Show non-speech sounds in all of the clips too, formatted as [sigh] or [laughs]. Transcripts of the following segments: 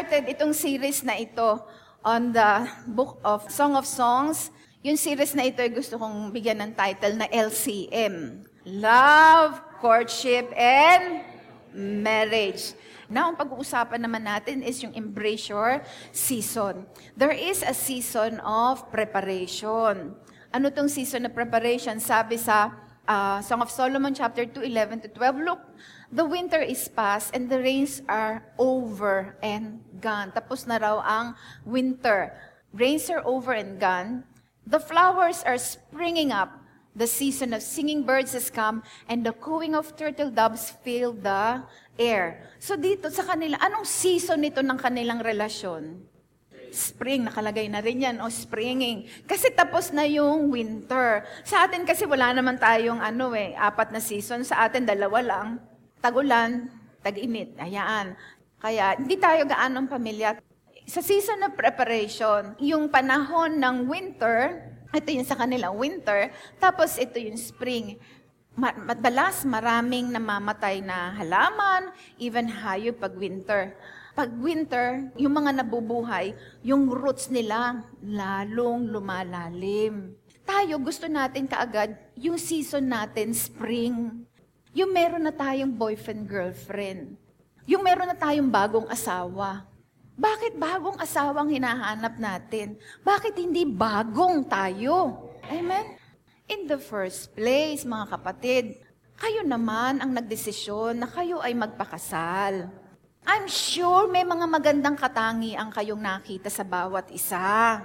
started itong series na ito on the book of Song of Songs. Yung series na ito ay gusto kong bigyan ng title na LCM. Love, Courtship, and Marriage. Now, ang pag-uusapan naman natin is yung embrace your season. There is a season of preparation. Ano tong season of preparation? Sabi sa uh, Song of Solomon chapter 2, 11 to 12, Look, the winter is past and the rains are over and gone. Tapos na raw ang winter. Rains are over and gone. The flowers are springing up. The season of singing birds has come and the cooing of turtle doves fill the air. So dito sa kanila, anong season nito ng kanilang relasyon? Spring, nakalagay na rin yan, o springing. Kasi tapos na yung winter. Sa atin kasi wala naman tayong ano eh, apat na season. Sa atin dalawa lang. Tagulan, tag-init, hayaan. Kaya hindi tayo gaanong pamilya. Sa season of preparation, yung panahon ng winter, ito yung sa kanilang winter, tapos ito yung spring. Madalas maraming namamatay na halaman, even hayop pag winter. Pag winter, yung mga nabubuhay, yung roots nila lalong lumalalim. Tayo, gusto natin kaagad yung season natin, spring. Yung meron na tayong boyfriend, girlfriend. Yung meron na tayong bagong asawa. Bakit bagong asawang hinahanap natin? Bakit hindi bagong tayo? Amen? In the first place, mga kapatid, kayo naman ang nagdesisyon na kayo ay magpakasal. I'm sure may mga magandang katangian kayong nakita sa bawat isa.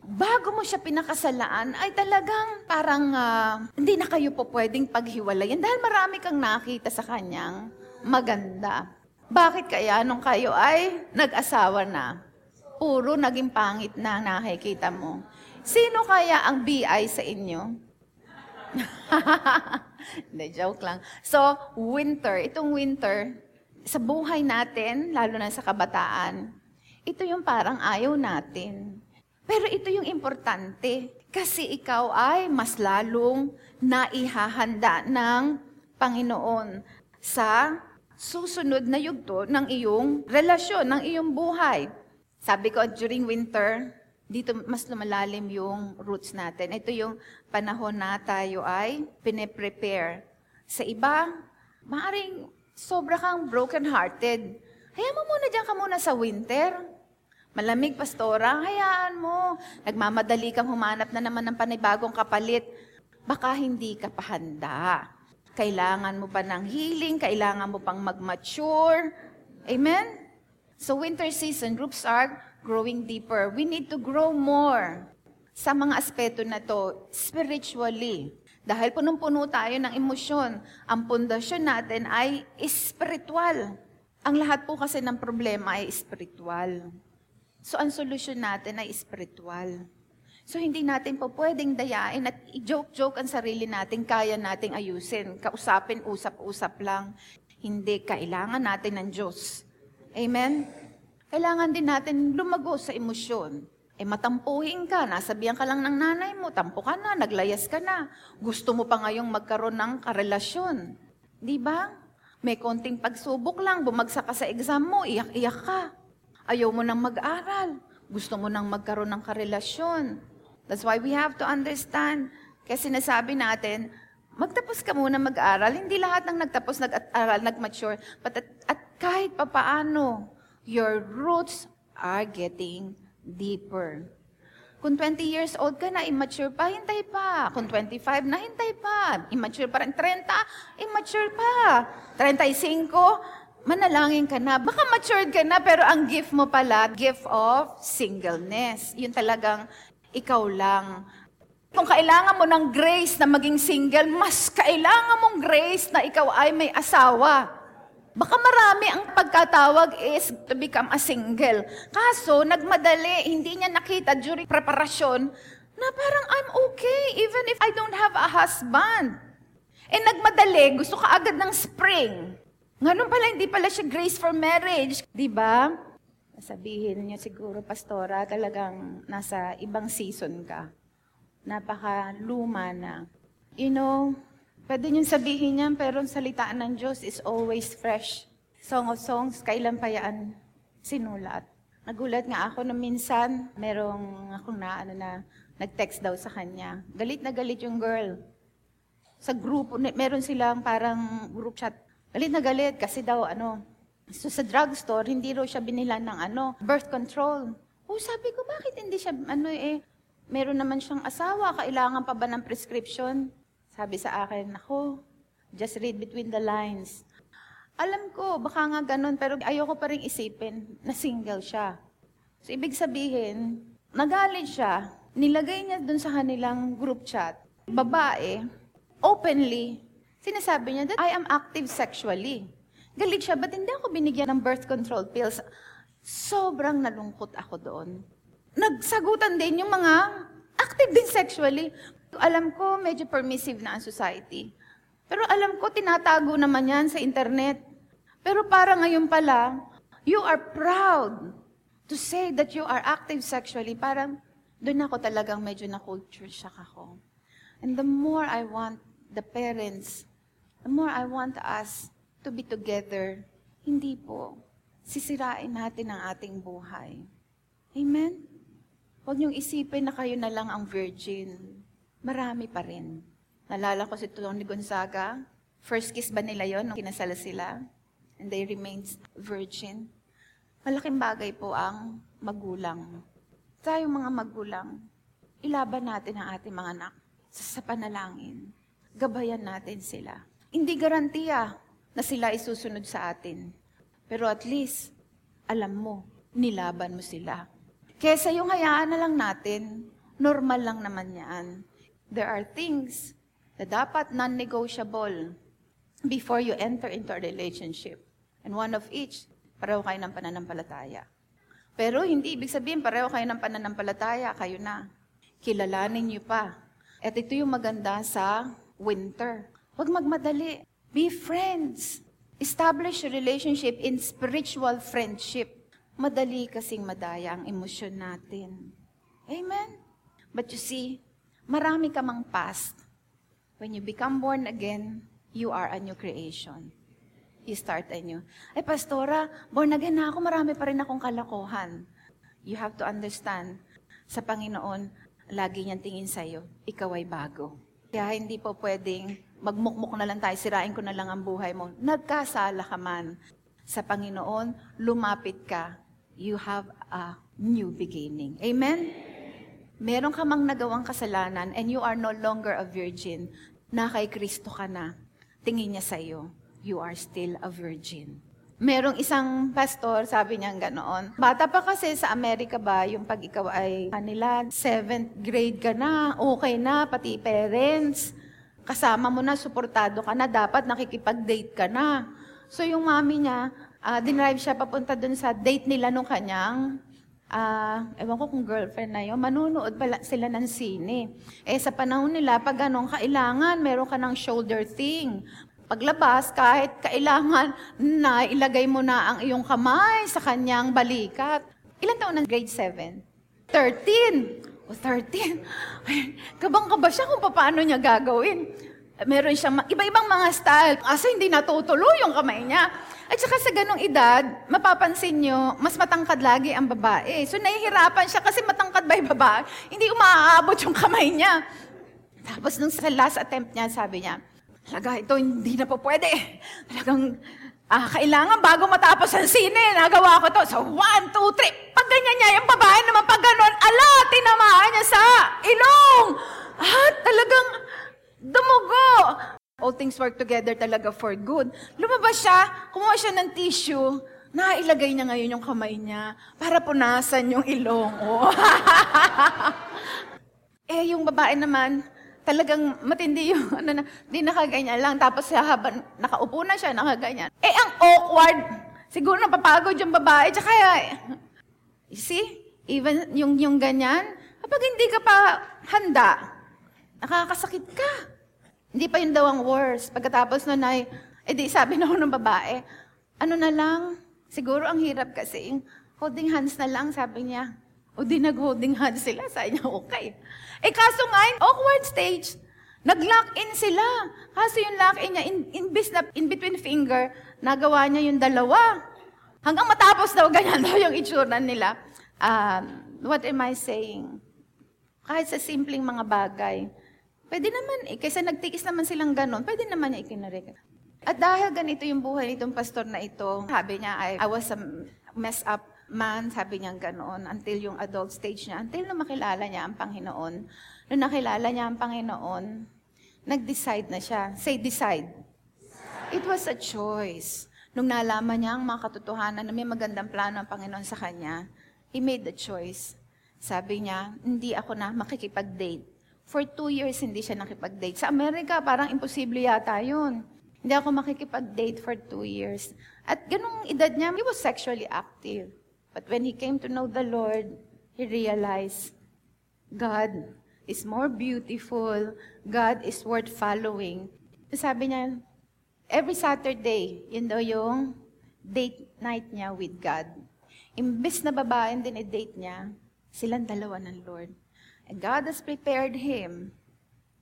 Bago mo siya pinakasalaan, ay talagang parang uh, hindi na kayo po pwedeng paghiwalayan dahil marami kang nakita sa kanyang maganda. Bakit kaya nung kayo ay nag-asawa na? Puro naging pangit na nakikita mo. Sino kaya ang BI sa inyo? [laughs] Hindi, joke lang. So, winter. Itong winter, sa buhay natin, lalo na sa kabataan, ito yung parang ayaw natin. Pero ito yung importante. Kasi ikaw ay mas lalong naihahanda ng Panginoon sa susunod na yugto ng iyong relasyon, ng iyong buhay. Sabi ko, during winter, dito mas lumalalim yung roots natin. Ito yung panahon na tayo ay pine-prepare. Sa iba, maaring sobra kang broken-hearted. Hayaan mo muna dyan ka muna sa winter. Malamig, pastora, hayaan mo. Nagmamadali kang humanap na naman ng panibagong kapalit. Baka hindi ka pa handa. Kailangan mo pa ng healing, kailangan mo pang mag-mature. Amen? So winter season, groups are growing deeper. We need to grow more sa mga aspeto na to spiritually. Dahil punong-puno tayo ng emosyon, ang pundasyon natin ay espiritual. Ang lahat po kasi ng problema ay espiritual. So ang solusyon natin ay espiritual. So hindi natin po pwedeng dayain at i-joke-joke ang sarili natin, kaya nating ayusin. Kausapin, usap-usap lang. Hindi, kailangan natin ng Diyos. Amen? Kailangan din natin lumago sa emosyon. Eh matampuhin ka, nasabihan ka lang ng nanay mo, tampo ka na, naglayas ka na. Gusto mo pa ngayong magkaroon ng karelasyon. Di ba? May konting pagsubok lang, bumagsak ka sa exam mo, iyak-iyak ka. Ayaw mo nang mag-aral. Gusto mo nang magkaroon ng karelasyon. That's why we have to understand. Kasi sinasabi natin, magtapos ka muna mag-aral. Hindi lahat ng nagtapos, nag-aral, nag-mature. But at, at kahit papaano, your roots are getting deeper. Kung 20 years old ka na, immature pa, hintay pa. Kung 25 na, hintay pa. Immature pa rin. 30, immature pa. 35, manalangin ka na. Baka matured ka na, pero ang gift mo pala, gift of singleness. Yun talagang ikaw lang. Kung kailangan mo ng grace na maging single, mas kailangan mong grace na ikaw ay may asawa. Baka marami ang pagkatawag is to become a single. Kaso, nagmadali, hindi niya nakita during preparasyon na parang I'm okay even if I don't have a husband. Eh nagmadali, gusto ka agad ng spring. Ganun pala, hindi pala siya grace for marriage. Di ba? Sabihin niyo siguro, pastora, talagang nasa ibang season ka. Napaka luma na. You know, Pwede niyong sabihin yan, pero ang salitaan ng Diyos is always fresh. Song of Songs, kailan pa yan sinulat? Nagulat nga ako na minsan, merong akong na, ano na, nag-text daw sa kanya. Galit na galit yung girl. Sa grupo, meron silang parang group chat. Galit na galit kasi daw ano, so sa drugstore, hindi raw siya binilan ng ano, birth control. Oh, sabi ko, bakit hindi siya, ano eh, meron naman siyang asawa, kailangan pa ba ng prescription? Sabi sa akin, ako, just read between the lines. Alam ko, baka nga ganun, pero ayoko pa rin isipin na single siya. So, ibig sabihin, nagalit siya, nilagay niya dun sa kanilang group chat, babae, openly, sinasabi niya that I am active sexually. Galit siya, ba't hindi ako binigyan ng birth control pills? Sobrang nalungkot ako doon. Nagsagutan din yung mga active din sexually. Alam ko, medyo permissive na ang society. Pero alam ko, tinatago naman yan sa internet. Pero para ngayon pala, you are proud to say that you are active sexually. Parang doon ako talagang medyo na-culture shock ako. And the more I want the parents, the more I want us to be together, hindi po. Sisirain natin ang ating buhay. Amen? Huwag niyong isipin na kayo na lang ang virgin. Marami pa rin. Nalala ko si Tony Gonzaga. First kiss ba nila yon nung kinasala sila? and they remained virgin. Malaking bagay po ang magulang. Tayo mga magulang, ilaban natin ang ating mga anak sa panalangin. Gabayan natin sila. Hindi garantiya na sila isusunod sa atin. Pero at least, alam mo, nilaban mo sila. Kesa yung hayaan na lang natin, normal lang naman yan. There are things na dapat non-negotiable before you enter into a relationship. And one of each, pareho kayo ng pananampalataya. Pero hindi ibig sabihin, pareho kayo ng pananampalataya, kayo na. Kilalanin niyo pa. At ito yung maganda sa winter. Huwag magmadali. Be friends. Establish a relationship in spiritual friendship. Madali kasing madaya ang emosyon natin. Amen? But you see, marami ka mang past. When you become born again, you are a new creation you start anew. Ay, pastora, born again na ako, marami pa rin akong kalokohan. You have to understand, sa Panginoon, lagi niyang tingin sa'yo, ikaw ay bago. Kaya hindi po pwedeng magmukmuk na lang tayo, sirain ko na lang ang buhay mo. Nagkasala ka man. Sa Panginoon, lumapit ka. You have a new beginning. Amen? Meron ka mang nagawang kasalanan and you are no longer a virgin, na kay Kristo ka na. Tingin niya sa iyo you are still a virgin. Merong isang pastor, sabi niya ganoon. Bata pa kasi sa Amerika ba, yung pag ikaw ay kanila, seventh grade ka na, okay na, pati parents, kasama mo na, suportado ka na, dapat nakikipag-date ka na. So yung mami niya, uh, dinrive siya papunta dun sa date nila nung kanyang uh, ewan ko kung girlfriend na yun, manunood pala sila ng sine. Eh, sa panahon nila, pag ganun, kailangan, meron ka ng shoulder thing. Paglabas, kahit kailangan na ilagay mo na ang iyong kamay sa kanyang balikat. Ilan taon ng grade 7? 13. O, 13. [laughs] Ay, kabang-kaba siya kung paano niya gagawin. Meron siyang iba-ibang mga style. Asa hindi natutuloy yung kamay niya. At saka sa ganong edad, mapapansin nyo, mas matangkad lagi ang babae. So nahihirapan siya kasi matangkad ba yung babae? Hindi umaabot yung kamay niya. Tapos nung sa last attempt niya, sabi niya, Talaga, ito hindi na po pwede. Talagang, ah, kailangan bago matapos ang sine, nagawa ko to. So, one, two, three. Pag ganyan niya, yung babae naman pag ganun, ala, tinamaan niya sa ilong. Ah, talagang dumugo. All things work together talaga for good. Lumabas siya, kumuha siya ng tissue, nailagay niya ngayon yung kamay niya para punasan yung ilong. Oh. [laughs] eh, yung babae naman, talagang matindi yung, [laughs] ano na, di nakaganyan lang. Tapos habang nakaupo na siya, nakaganyan. Eh, ang awkward. Siguro napapagod yung babae. Tsaka, you see, even yung, yung ganyan, kapag hindi ka pa handa, nakakasakit ka. Hindi pa yun daw ang worst. Pagkatapos nun ay, eh di sabi na ako ng babae, ano na lang, siguro ang hirap kasi, holding hands na lang, sabi niya. O di nag-holding hands sila, sabi niya, okay. Eh kaso nga, awkward stage, nag-lock in sila. Kaso yung lock in niya, in, in, na, in between finger, nagawa niya yung dalawa. Hanggang matapos daw, [laughs] ganyan daw yung itsura nila. Um, what am I saying? Kahit sa simpleng mga bagay, pwede naman eh, kaysa nagtikis naman silang ganon, pwede naman niya ikinarek. At dahil ganito yung buhay nitong pastor na ito, sabi niya, I, I was a mess up man, sabi niya ganoon, until yung adult stage niya, until na makilala niya ang Panginoon. Nung nakilala niya ang Panginoon, nag-decide na siya. Say, decide. It was a choice. Nung nalaman niya ang mga katotohanan na may magandang plano ang Panginoon sa kanya, he made the choice. Sabi niya, hindi ako na makikipag-date. For two years, hindi siya nakipag-date. Sa Amerika, parang imposible yata yun. Hindi ako makikipag-date for two years. At ganung edad niya, he was sexually active. But when he came to know the Lord, he realized God is more beautiful. God is worth following. Sabi niya, every Saturday, yun daw yung date night niya with God. Imbis na babae din i-date niya, silang dalawa ng Lord. And God has prepared him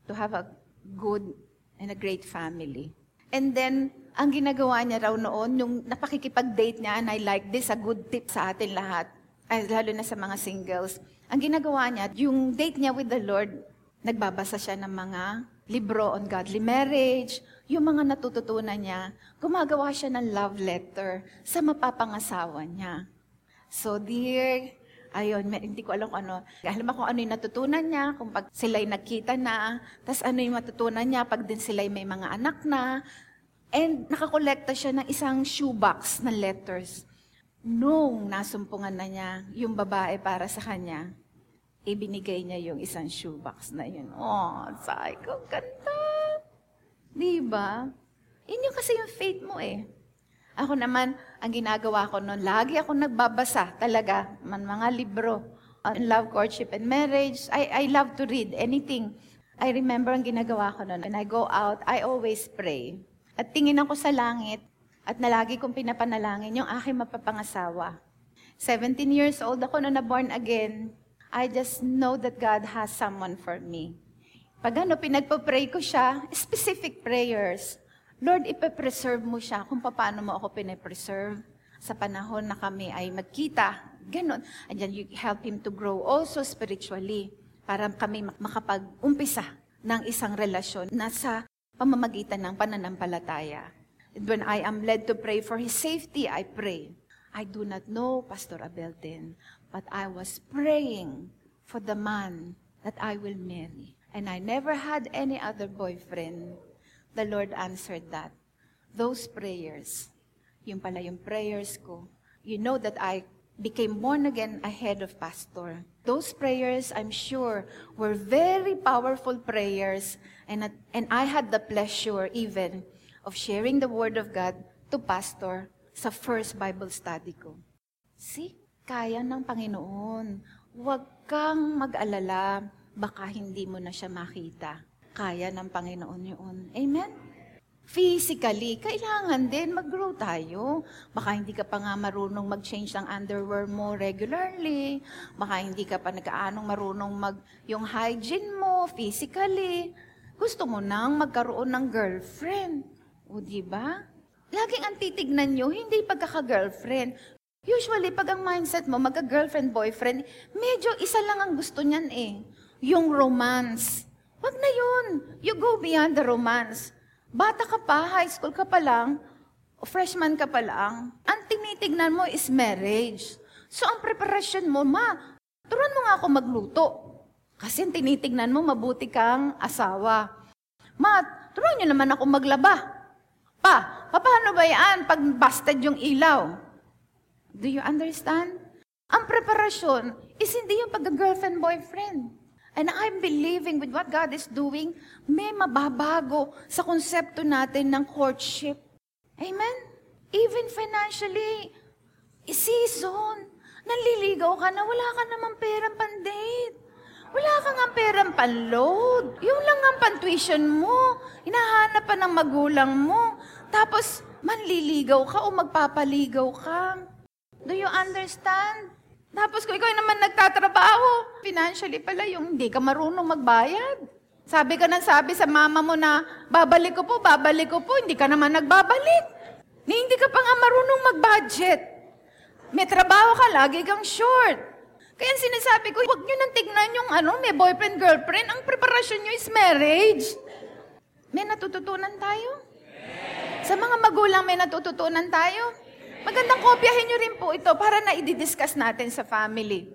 to have a good and a great family. And then, ang ginagawa niya raw noon, yung napakikipag-date niya, and I like this, a good tip sa atin lahat, ay, lalo na sa mga singles. Ang ginagawa niya, yung date niya with the Lord, nagbabasa siya ng mga libro on godly marriage, yung mga natututunan niya, gumagawa siya ng love letter sa mapapangasawa niya. So, dear, ayun, hindi ko alam kung ano. Alam ko ano yung natutunan niya, kung pag sila'y nagkita na, tas ano yung matutunan niya pag din sila'y may mga anak na, And nakakolekta siya ng isang shoebox ng letters. Nung nasumpungan na niya yung babae para sa kanya, ibinigay niya yung isang shoebox na yun. Oh, sabi ko, ganda. Di ba? Inyo kasi yung faith mo eh. Ako naman, ang ginagawa ko noon, lagi ako nagbabasa talaga, man mga libro on love, courtship, and marriage. I, I love to read anything. I remember ang ginagawa ko noon. When I go out, I always pray. At tingin ako sa langit at nalagi kong pinapanalangin yung aking mapapangasawa. 17 years old ako na na-born again. I just know that God has someone for me. Pag ano, pinagpa-pray ko siya, specific prayers. Lord, ipe-preserve mo siya kung paano mo ako pine-preserve sa panahon na kami ay magkita. Ganon. And then you help him to grow also spiritually para kami makapag-umpisa ng isang relasyon na sa pamamagitan ng pananampalataya. And when I am led to pray for his safety, I pray. I do not know Pastor Abelten, but I was praying for the man that I will marry. And I never had any other boyfriend. The Lord answered that. Those prayers, yung pala yung prayers ko, you know that I became born again ahead of pastor. Those prayers, I'm sure, were very powerful prayers, and, and I had the pleasure even of sharing the Word of God to pastor sa first Bible study ko. See, kaya ng Panginoon. Huwag kang mag-alala, baka hindi mo na siya makita. Kaya ng Panginoon yun. Amen? Physically, kailangan din mag-grow tayo. Baka hindi ka pa nga marunong mag-change ng underwear mo regularly. Baka hindi ka pa nag-aanong marunong mag yung hygiene mo physically. Gusto mo nang magkaroon ng girlfriend. O di ba? Laging ang titignan nyo, hindi pagkaka-girlfriend. Usually, pag ang mindset mo, magka-girlfriend, boyfriend, medyo isa lang ang gusto niyan eh. Yung romance. Wag na yun. You go beyond the romance. Bata ka pa, high school ka pa lang, freshman ka pa lang, ang tinitignan mo is marriage. So ang preparasyon mo, ma, turuan mo nga ako magluto. Kasi ang tinitignan mo, mabuti kang asawa. Ma, turuan niyo naman ako maglaba. Pa, paano ba yan pag busted yung ilaw? Do you understand? Ang preparasyon is hindi yung pag-girlfriend-boyfriend. And I'm believing with what God is doing, may mababago sa konsepto natin ng courtship. Amen? Even financially, season, nanliligaw ka na, wala ka namang perang pan-date. Wala ka nga perang pan-load. Yung lang ang pan-tuition mo. Hinahanap pa ng magulang mo. Tapos, manliligaw ka o magpapaligaw ka. Do you understand? Tapos kung ikaw naman nagtatrabaho, financially pala yung hindi ka marunong magbayad. Sabi ka nang sabi sa mama mo na, babalik ko po, babalik ko po, hindi ka naman nagbabalik. Ni hindi ka pa nga marunong mag-budget. May trabaho ka, lagi kang short. Kaya sinasabi ko, huwag nyo nang tignan yung ano, may boyfriend, girlfriend. Ang preparasyon nyo is marriage. May natututunan tayo? Sa mga magulang may natututunan tayo? Magandang kopyahin nyo rin po ito para na i-discuss natin sa family.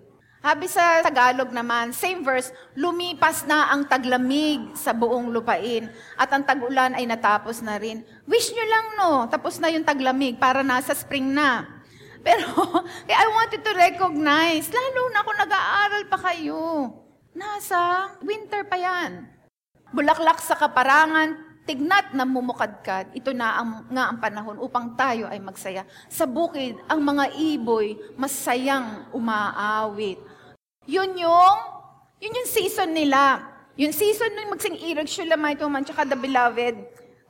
Habi sa Tagalog naman, same verse, lumipas na ang taglamig sa buong lupain at ang tag-ulan ay natapos na rin. Wish nyo lang no, tapos na yung taglamig para nasa spring na. [laughs] Pero I wanted to recognize, lalo na kung nag-aaral pa kayo, nasa winter pa yan. Bulaklak sa kaparangan, tignat na mumukadkad, ito na ang, nga ang panahon upang tayo ay magsaya. Sa bukid, ang mga iboy masayang umaawit. Yun yung, yun yung season nila. Yung season nung magsing Irag Shulamite Woman tsaka The Beloved.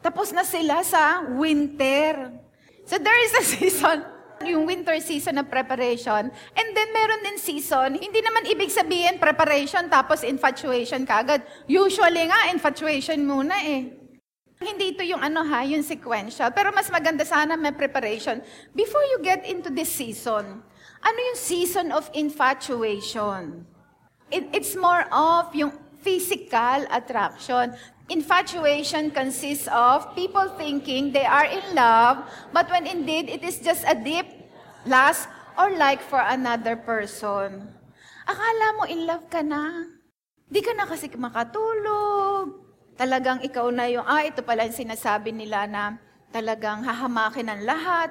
Tapos na sila sa winter. So there is a [laughs] season, yung winter season of preparation. And then meron din season, hindi naman ibig sabihin preparation tapos infatuation kagad. Usually nga, infatuation muna eh. Hindi ito yung ano ha, yung sequential. Pero mas maganda sana may preparation. Before you get into this season, ano yung season of infatuation? It, it's more of yung physical attraction. Infatuation consists of people thinking they are in love, but when indeed it is just a deep lust or like for another person. Akala mo in love ka na. Di ka na kasi makatulog. Talagang ikaw na yung, ah, ito pala yung sinasabi nila na talagang hahamakin ang lahat.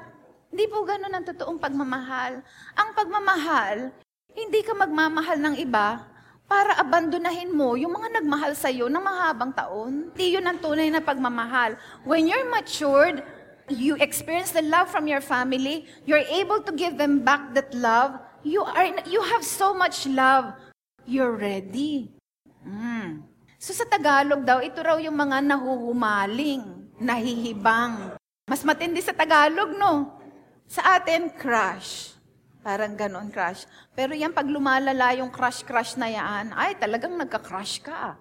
Hindi po ganun ang totoong pagmamahal. Ang pagmamahal, hindi ka magmamahal ng iba para abandonahin mo yung mga nagmahal sa iyo ng mahabang taon. Hindi yun ang tunay na pagmamahal. When you're matured, you experience the love from your family, you're able to give them back that love, you are you have so much love. You're ready. Mm. So sa Tagalog daw, ito raw yung mga nahuhumaling, nahihibang. Mas matindi sa Tagalog, no? Sa atin, crush. Parang ganon, crush. Pero yan, pag lumalala yung crush-crush na yan, ay, talagang nagka-crush ka.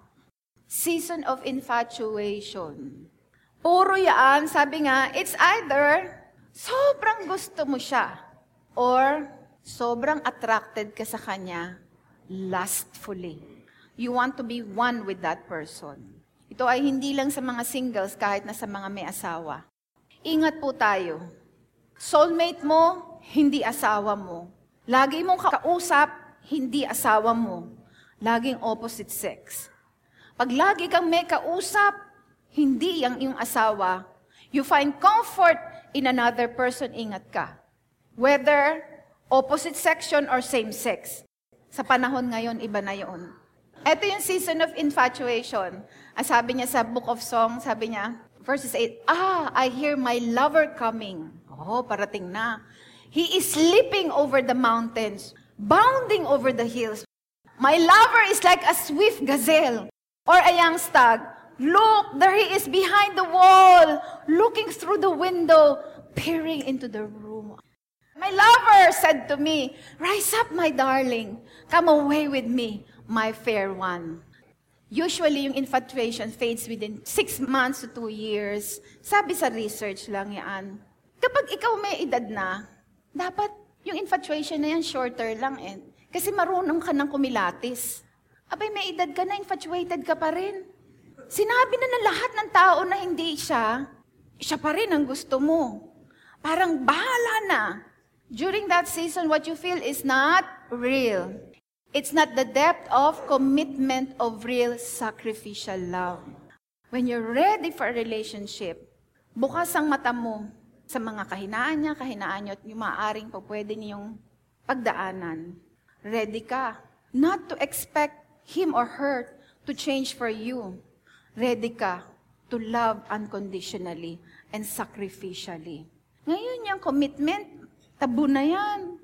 Season of infatuation. Puro yan, sabi nga, it's either sobrang gusto mo siya or sobrang attracted ka sa kanya lustfully. You want to be one with that person. Ito ay hindi lang sa mga singles, kahit na sa mga may asawa. Ingat po tayo Soulmate mo, hindi asawa mo. Lagi mong kausap, hindi asawa mo. Laging opposite sex. Pag lagi kang may kausap, hindi ang iyong asawa, you find comfort in another person, ingat ka. Whether opposite section or same sex. Sa panahon ngayon, iba na yun. Ito yung season of infatuation. Ang sabi niya sa Book of Song, sabi niya, verses 8, Ah, I hear my lover coming. Oh, parating na. He is leaping over the mountains, bounding over the hills. My lover is like a swift gazelle or a young stag. Look, there he is behind the wall, looking through the window, peering into the room. My lover said to me, Rise up, my darling. Come away with me, my fair one. Usually, yung infatuation fades within six months to two years. Sabi sa research lang yan. Kapag ikaw may edad na, dapat yung infatuation na yan shorter lang eh. Kasi marunong ka ng kumilatis. Abay, may edad ka na, infatuated ka pa rin. Sinabi na ng lahat ng tao na hindi siya, siya pa rin ang gusto mo. Parang bahala na. During that season, what you feel is not real. It's not the depth of commitment of real sacrificial love. When you're ready for a relationship, bukas ang mata mo sa mga kahinaan niya, kahinaan niyo, at yung maaaring po pwede niyong pagdaanan. Ready ka. Not to expect him or her to change for you. Ready ka to love unconditionally and sacrificially. Ngayon yung commitment, tabu na yan.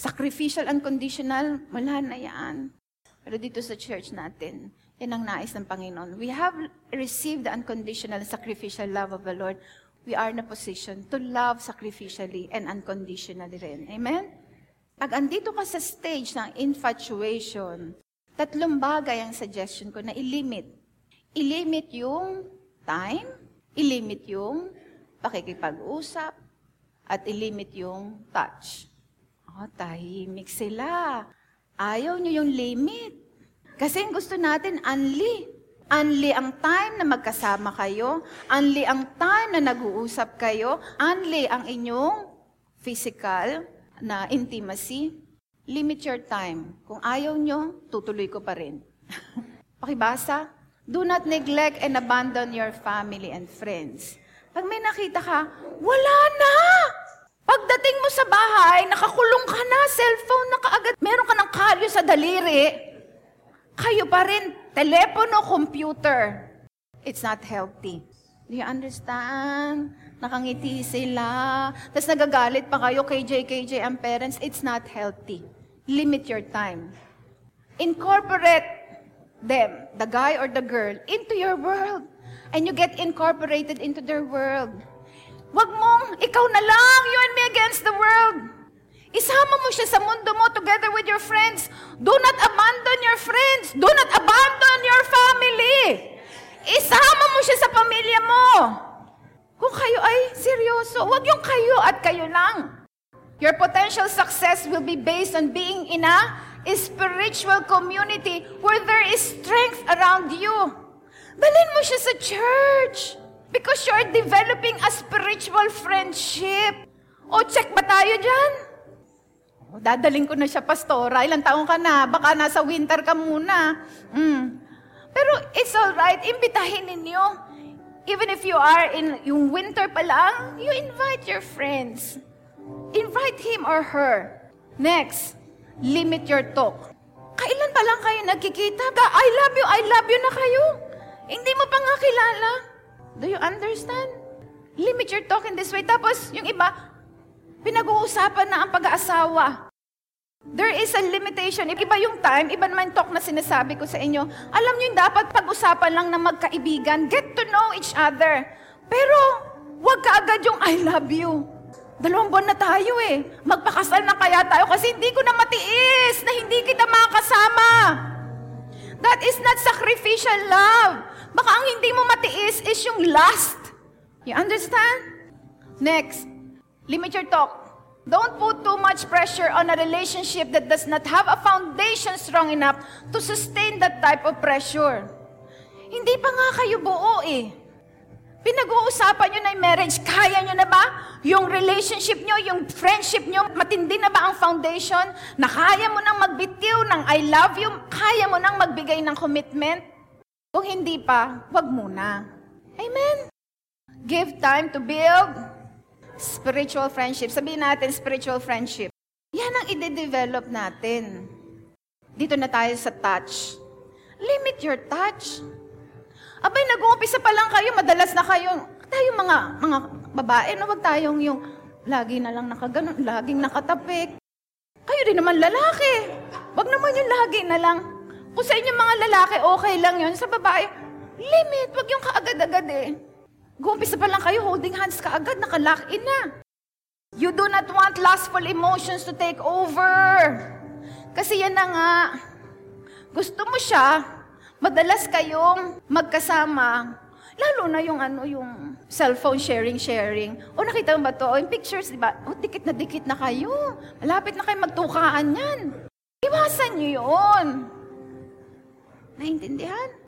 Sacrificial, unconditional, wala na yan. Pero dito sa church natin, yan ang nais ng Panginoon. We have received the unconditional sacrificial love of the Lord we are in a position to love sacrificially and unconditionally rin. Amen? Pag andito ka sa stage ng infatuation, tatlong bagay ang suggestion ko na ilimit. Ilimit yung time, ilimit yung pakikipag-usap, at ilimit yung touch. Oh, tahimik sila. Ayaw nyo yung limit. Kasi gusto natin, unli. Unli ang time na magkasama kayo. Unli ang time na nag-uusap kayo. Unli ang inyong physical na intimacy. Limit your time. Kung ayaw nyo, tutuloy ko pa rin. [laughs] Pakibasa. Do not neglect and abandon your family and friends. Pag may nakita ka, wala na! Pagdating mo sa bahay, nakakulong ka na, cellphone na kaagad, meron ka ng kalyo sa daliri, kayo pa rin, telepono, computer. It's not healthy. Do you understand? Nakangiti sila. Tapos nagagalit pa kayo, KJ, KJ, ang parents. It's not healthy. Limit your time. Incorporate them, the guy or the girl, into your world. And you get incorporated into their world. Wag mong, ikaw na lang, you and me against the world. Isama mo siya sa mundo mo together with your friends. Do not abandon your friends. Do not abandon your family. Isama mo siya sa pamilya mo. Kung kayo ay seryoso, wag yung kayo at kayo lang. Your potential success will be based on being in a spiritual community where there is strength around you. Dalhin mo siya sa church because you're developing a spiritual friendship. O, check ba tayo dyan? O, dadaling ko na siya, pastora. Ilang taong ka na? Baka nasa winter ka muna. Mm. Pero it's alright, imbitahin ninyo. Even if you are in yung winter pa lang, you invite your friends. Invite him or her. Next, limit your talk. Kailan pa lang kayo nagkikita? I love you, I love you na kayo. Hindi mo pa nga kilala. Do you understand? Limit your talk in this way. Tapos, yung iba, pinag-uusapan na ang pag-aasawa. There is a limitation. Iba yung time, iba naman talk na sinasabi ko sa inyo. Alam nyo yung dapat pag-usapan lang ng magkaibigan. Get to know each other. Pero, wag ka agad yung I love you. Dalawang buwan na tayo eh. Magpakasal na kaya tayo kasi hindi ko na matiis na hindi kita makakasama. That is not sacrificial love. Baka ang hindi mo matiis is yung lust. You understand? Next, limit your talk. Don't put too much pressure on a relationship that does not have a foundation strong enough to sustain that type of pressure. Hindi pa nga kayo buo eh. Pinag-uusapan nyo na yung marriage, kaya nyo na ba? Yung relationship nyo, yung friendship nyo, matindi na ba ang foundation? Na kaya mo nang magbitiw ng I love you? Kaya mo nang magbigay ng commitment? Kung hindi pa, wag muna. Amen? Give time to build spiritual friendship. Sabihin natin, spiritual friendship. Yan ang ide-develop natin. Dito na tayo sa touch. Limit your touch. Abay, nag-uumpisa pa lang kayo, madalas na kayo, tayo mga, mga babae, no, wag tayong yung lagi na lang nakaganon, laging nakatapik. Kayo din naman lalaki. Wag naman yung lagi na lang. Kung sa inyo mga lalaki, okay lang yun. Sa babae, limit. Wag yung kaagad-agad eh. Gumpisa pa lang kayo, holding hands ka agad, nakalock in na. You do not want lustful emotions to take over. Kasi yan na nga. Gusto mo siya, madalas kayong magkasama, lalo na yung ano, yung cellphone sharing, sharing. O nakita mo ba to? O yung pictures, di ba? O dikit na dikit na kayo. Malapit na kayo magtukaan yan. Iwasan niyo yun. ¿Me entendieron?